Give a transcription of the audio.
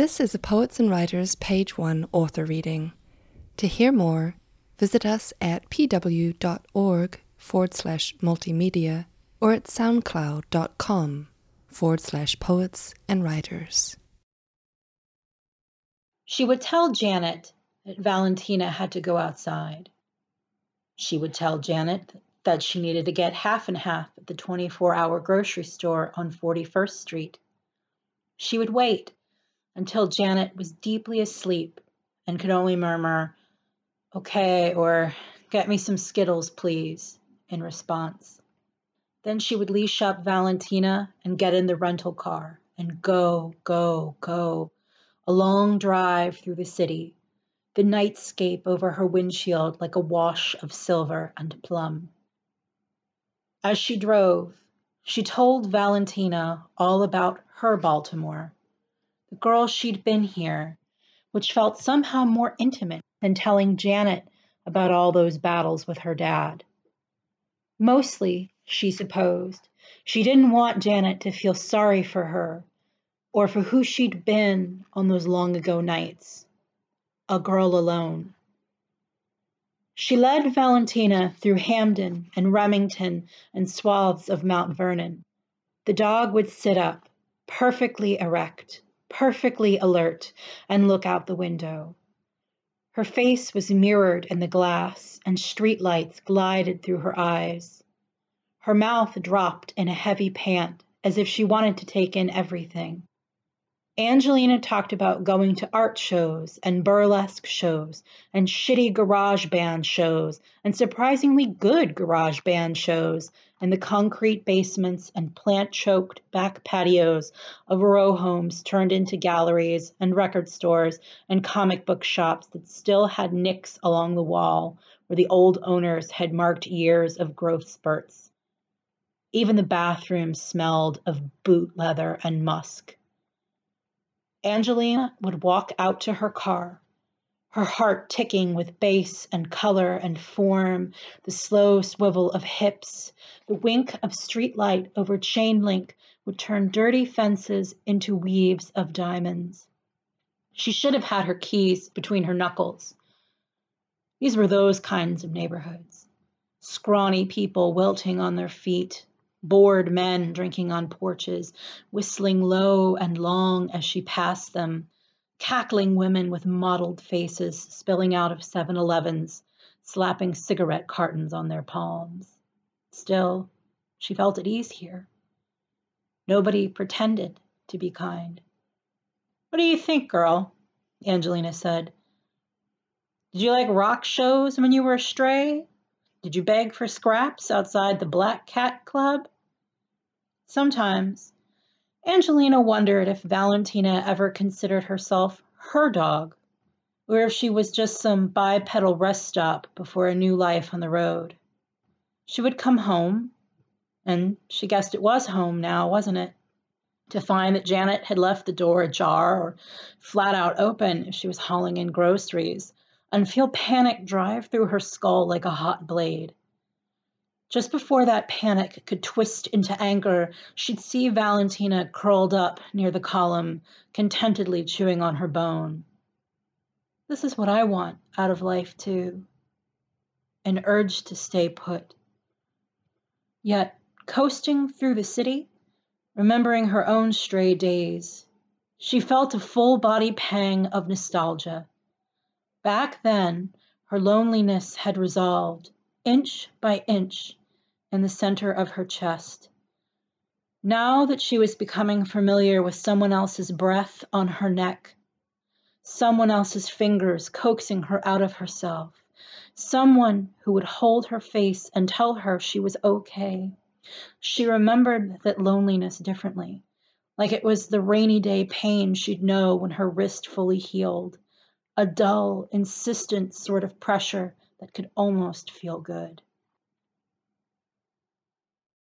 This is a Poets and Writers Page 1 author reading. To hear more, visit us at pw.org forward slash multimedia or at soundcloud.com forward slash poets and writers. She would tell Janet that Valentina had to go outside. She would tell Janet that she needed to get half and half at the 24 hour grocery store on 41st Street. She would wait until Janet was deeply asleep and could only murmur, okay, or get me some Skittles, please, in response. Then she would leash up Valentina and get in the rental car and go, go, go. A long drive through the city, the nightscape over her windshield like a wash of silver and plum. As she drove, she told Valentina all about her Baltimore the girl she'd been here, which felt somehow more intimate than telling Janet about all those battles with her dad. Mostly, she supposed, she didn't want Janet to feel sorry for her or for who she'd been on those long ago nights. A girl alone. She led Valentina through Hampden and Remington and swaths of Mount Vernon. The dog would sit up, perfectly erect, perfectly alert, and look out the window. Her face was mirrored in the glass, and street lights glided through her eyes. Her mouth dropped in a heavy pant, as if she wanted to take in everything. Angelina talked about going to art shows and burlesque shows and shitty garage band shows and surprisingly good garage band shows in the concrete basements and plant choked back patios of row homes turned into galleries and record stores and comic book shops that still had nicks along the wall where the old owners had marked years of growth spurts. Even the bathrooms smelled of boot leather and musk. Angelina would walk out to her car, her heart ticking with bass and color and form, the slow swivel of hips, the wink of street light over chain link would turn dirty fences into weaves of diamonds. She should have had her keys between her knuckles. These were those kinds of neighborhoods. Scrawny people wilting on their feet, bored men drinking on porches, whistling low and long as she passed them, cackling women with mottled faces spilling out of 7 Elevens, slapping cigarette cartons on their palms. Still, she felt at ease here. Nobody pretended to be kind. What do you think, girl? Angelina said. Did you like rock shows when you were a stray? Did you beg for scraps outside the Black Cat Club? Sometimes Angelina wondered if Valentina ever considered herself her dog, or if she was just some bipedal rest stop before a new life on the road. She would come home, and she guessed it was home now, wasn't it? To find that Janet had left the door ajar or flat out open if she was hauling in groceries, and feel panic drive through her skull like a hot blade. Just before that panic could twist into anger, she'd see Valentina curled up near the column, contentedly chewing on her bone. This is what I want out of life, too an urge to stay put. Yet, coasting through the city, remembering her own stray days, she felt a full body pang of nostalgia Back then, her loneliness had resolved, inch by inch, in the center of her chest. Now that she was becoming familiar with someone else's breath on her neck, someone else's fingers coaxing her out of herself, someone who would hold her face and tell her she was okay, she remembered that loneliness differently, like it was the rainy day pain she'd know when her wrist fully healed a dull, insistent sort of pressure that could almost feel good.